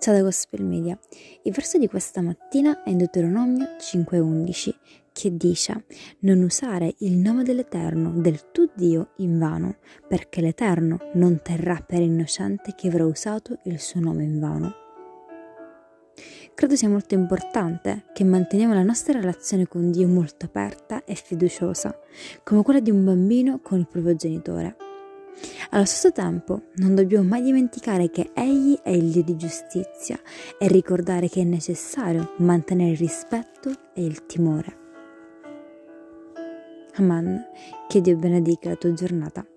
Ciao da Gospel Media. Il verso di questa mattina è in Deuteronomio 5:11 che dice non usare il nome dell'Eterno, del tuo Dio, in vano, perché l'Eterno non terrà per innocente chi avrà usato il suo nome in vano. Credo sia molto importante che manteniamo la nostra relazione con Dio molto aperta e fiduciosa, come quella di un bambino con il proprio genitore. Allo stesso tempo non dobbiamo mai dimenticare che Egli è il Dio di giustizia e ricordare che è necessario mantenere il rispetto e il timore. Amen. Che Dio benedica la tua giornata.